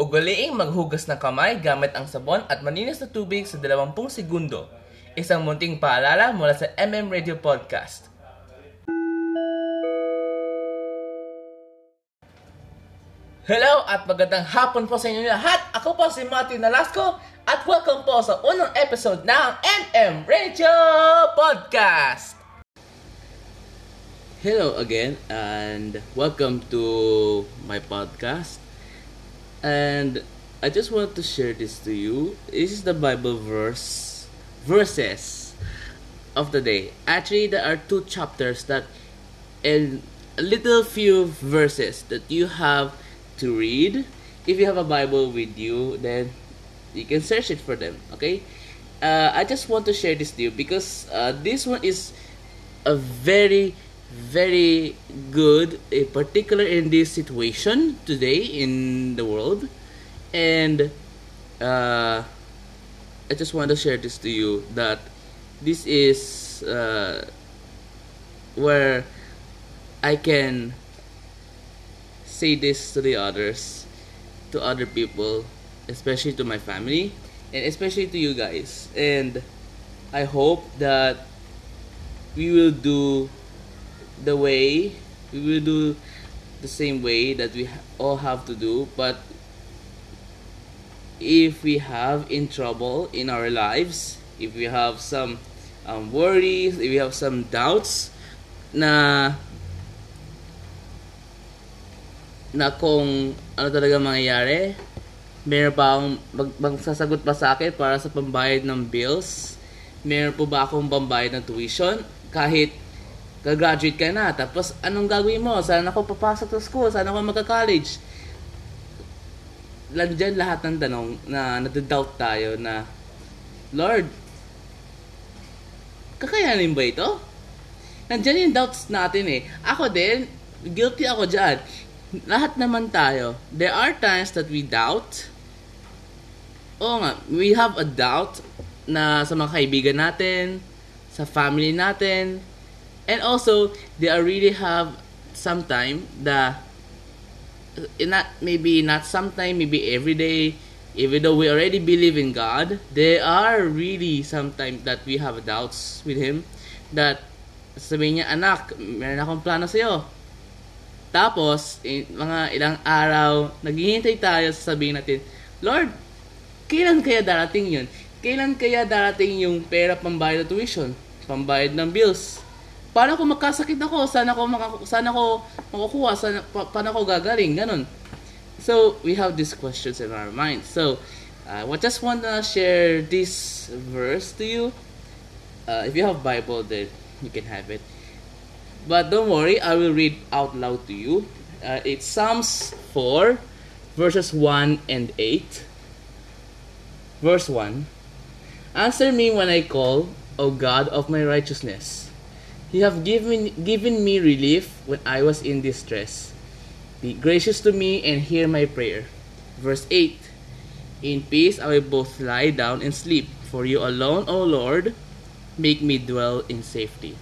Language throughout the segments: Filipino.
Ugaliing maghugas ng kamay gamit ang sabon at malinis na tubig sa 20 segundo. Isang munting paalala mula sa MM Radio Podcast. Hello at magandang hapon po sa inyo lahat. Ako po si Martin Nalasco at welcome po sa unang episode ng MM Radio Podcast. Hello again and welcome to my podcast. And I just want to share this to you. This is the Bible verse verses of the day. Actually, there are two chapters that and a little few verses that you have to read. If you have a Bible with you, then you can search it for them. Okay. Uh, I just want to share this to you because uh, this one is a very very good, in particular in this situation today in the world. And uh, I just want to share this to you that this is uh, where I can say this to the others, to other people, especially to my family, and especially to you guys. And I hope that we will do the way we will do the same way that we all have to do but if we have in trouble in our lives if we have some um, worries if we have some doubts na na kung ano talaga mangyayari meron pa akong mag, magsasagot pa sa akin para sa pambayad ng bills meron po ba akong pambayad ng tuition? Kahit gagraduate ka na, tapos anong gagawin mo? Saan ako papasok sa school? Saan ako magka-college? Landyan lahat ng tanong na nadadoubt tayo na, Lord, kakayanin ba ito? Nandiyan yung doubts natin eh. Ako din, guilty ako dyan. Lahat naman tayo. There are times that we doubt. Oo nga, we have a doubt na sa mga kaibigan natin, sa family natin, and also they are really have sometime the not maybe not sometime maybe every day. Even though we already believe in God there are really sometimes that we have doubts with Him. That sabihin niya anak meron akong plano sa iyo tapos in, mga ilang araw naghihintay tayo sa sabihin natin Lord kailan kaya darating yun? Kailan kaya darating yung pera pambayad ng tuition pambayad ng bills paano kung magkasakit ako? Sana ko makaku- sana ko makukuha? Sana pa- paano ko gagaling? Ganun. So, we have these questions in our mind. So, uh, I just want to share this verse to you. Uh, if you have Bible, then you can have it. But don't worry, I will read out loud to you. Uh, it's Psalms 4, verses 1 and 8. Verse 1 Answer me when I call, O God of my righteousness. You have given, given me relief when I was in distress. Be gracious to me and hear my prayer. Verse 8 In peace I will both lie down and sleep, for you alone, O Lord, make me dwell in safety.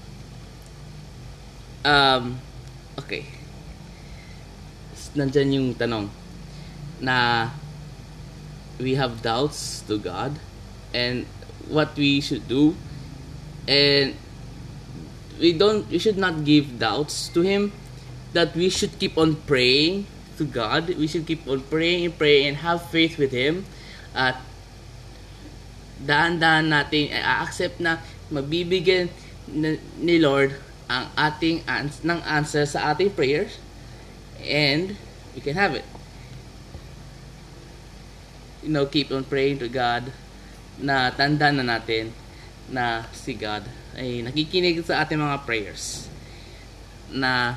Um, okay. Nandyan yung tanong na we have doubts to God and what we should do and we don't we should not give doubts to him that we should keep on praying to God. We should keep on praying and praying and have faith with him. At dahan-dahan natin i-accept na mabibigyan ni Lord ang ating ans- ng answer sa ating prayers and we can have it. You know keep on praying to God na tandaan na natin na si God ay nakikinig sa ating mga prayers na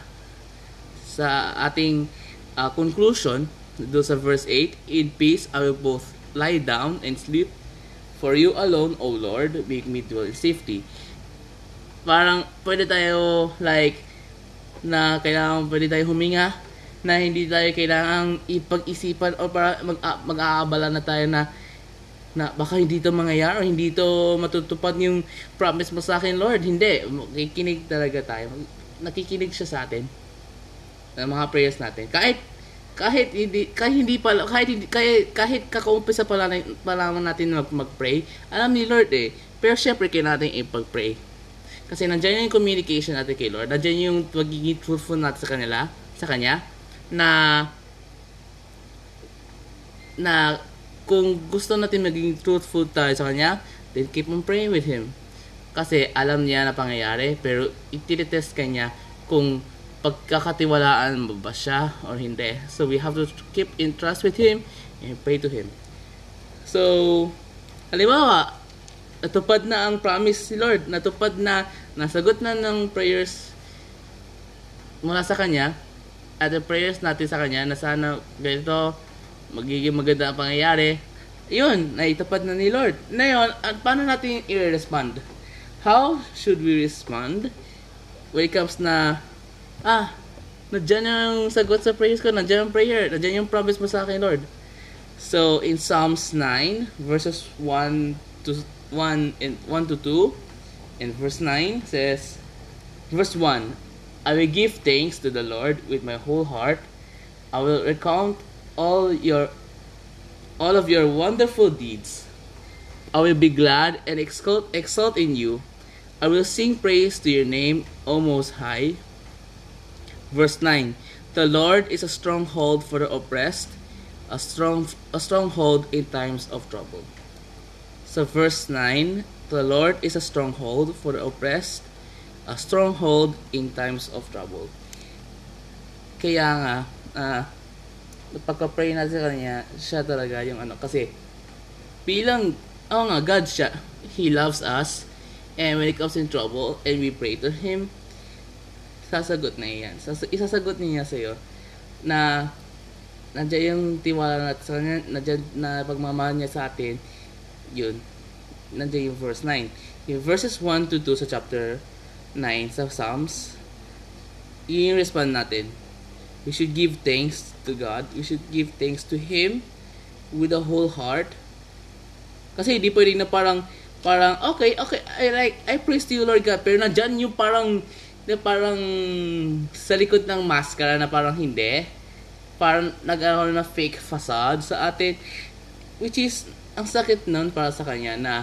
sa ating uh, conclusion do sa verse 8 in peace I will both lie down and sleep for you alone O Lord make me dwell in safety. Parang pwede tayo like na kailangan pwede tayo huminga na hindi tayo kailangang ipag-isipan o para mag, mag-aabala na tayo na na baka hindi to mangyayari o hindi to matutupad yung promise mo sa akin, Lord. Hindi. Nakikinig talaga tayo. Nakikinig siya sa atin ng mga prayers natin. Kahit kahit hindi kahit hindi pa kahit kahit, kahit kakaumpisa pa lang pa lang natin mag, mag-pray, alam ni Lord eh. Pero syempre kailangan natin ipag-pray. Kasi nandiyan yung communication natin kay Lord. Nandiyan yung pagiging truthful natin sa kanila, sa kanya na na kung gusto natin maging truthful tayo sa kanya, then keep on praying with him. Kasi alam niya na pangyayari, pero itinitest ka niya kung pagkakatiwalaan mo ba siya or hindi. So we have to keep in trust with him and pray to him. So, halimbawa, natupad na ang promise si Lord, natupad na, nasagot na ng prayers mula sa Kanya, at the prayers natin sa Kanya na sana ganito, magiging maganda ang pangyayari, yun, naitapad na ni Lord. Ngayon, at paano natin i-respond? How should we respond when it comes na, ah, nandiyan yung sagot sa prayers ko, nandiyan yung prayer, nandiyan yung promise mo sa akin, Lord. So, in Psalms 9, verses 1 to 1 and 1 to 2, and verse 9 says, verse 1, I will give thanks to the Lord with my whole heart. I will recount all your all of your wonderful deeds. I will be glad and exalt, exalt in you. I will sing praise to your name, O Most High. Verse 9 The Lord is a stronghold for the oppressed, a strong a stronghold in times of trouble. So verse 9 The Lord is a stronghold for the oppressed, a stronghold in times of trouble. Kaya nga, uh, pagka-pray natin sa kanya, siya talaga yung ano. Kasi, bilang, oh nga, God siya. He loves us. And when it comes in trouble, and we pray to Him, sasagot na yan. Sas- isasagot niya sa'yo na nandiyan yung tiwala natin sa kanya, nandiyan na pagmamahal niya sa atin, yun. Nandiyan yung verse 9. Yung verses 1 to 2 sa chapter 9 sa Psalms, yun yung respond natin. We should give thanks to God. We should give thanks to Him with a whole heart. Kasi hindi pwedeng na parang, parang, okay, okay, I like, I praise to you, Lord God. Pero nandyan yung parang, na parang sa likod ng maskara na parang hindi. Parang nag-aaral na fake facade sa atin. Which is, ang sakit nun para sa kanya na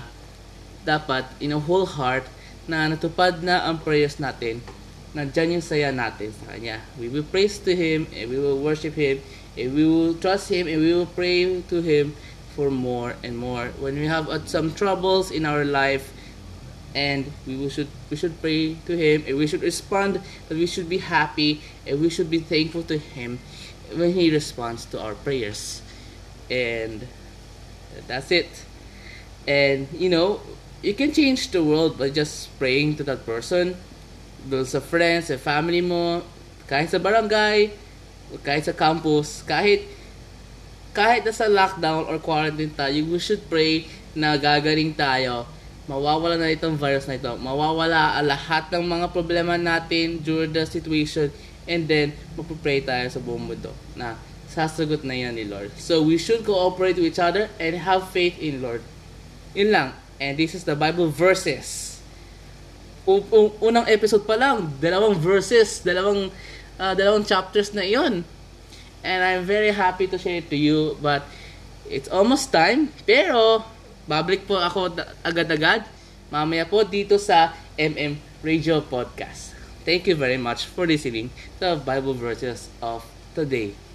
dapat in a whole heart na natupad na ang prayers natin nandyan yung saya natin sa Kanya. We will praise to Him, and we will worship Him, and we will trust Him, and we will pray to Him for more and more. When we have uh, some troubles in our life, and we will should we should pray to Him, and we should respond that we should be happy, and we should be thankful to Him when He responds to our prayers. And that's it. And you know, you can change the world by just praying to that person doon sa friends, sa family mo, kahit sa barangay, kahit sa campus, kahit kahit na sa lockdown or quarantine tayo, we should pray na gagaling tayo. Mawawala na itong virus na ito. Mawawala lahat ng mga problema natin during the situation and then magpapray tayo sa buong mundo na sasagot na yan ni Lord. So we should cooperate with each other and have faith in Lord. Yun lang. And this is the Bible verses unang episode pa lang, dalawang verses, dalawang uh, dalawang chapters na iyon. And I'm very happy to share it to you, but it's almost time. Pero, babalik po ako agad-agad mamaya po dito sa MM Radio Podcast. Thank you very much for listening to Bible Verses of today.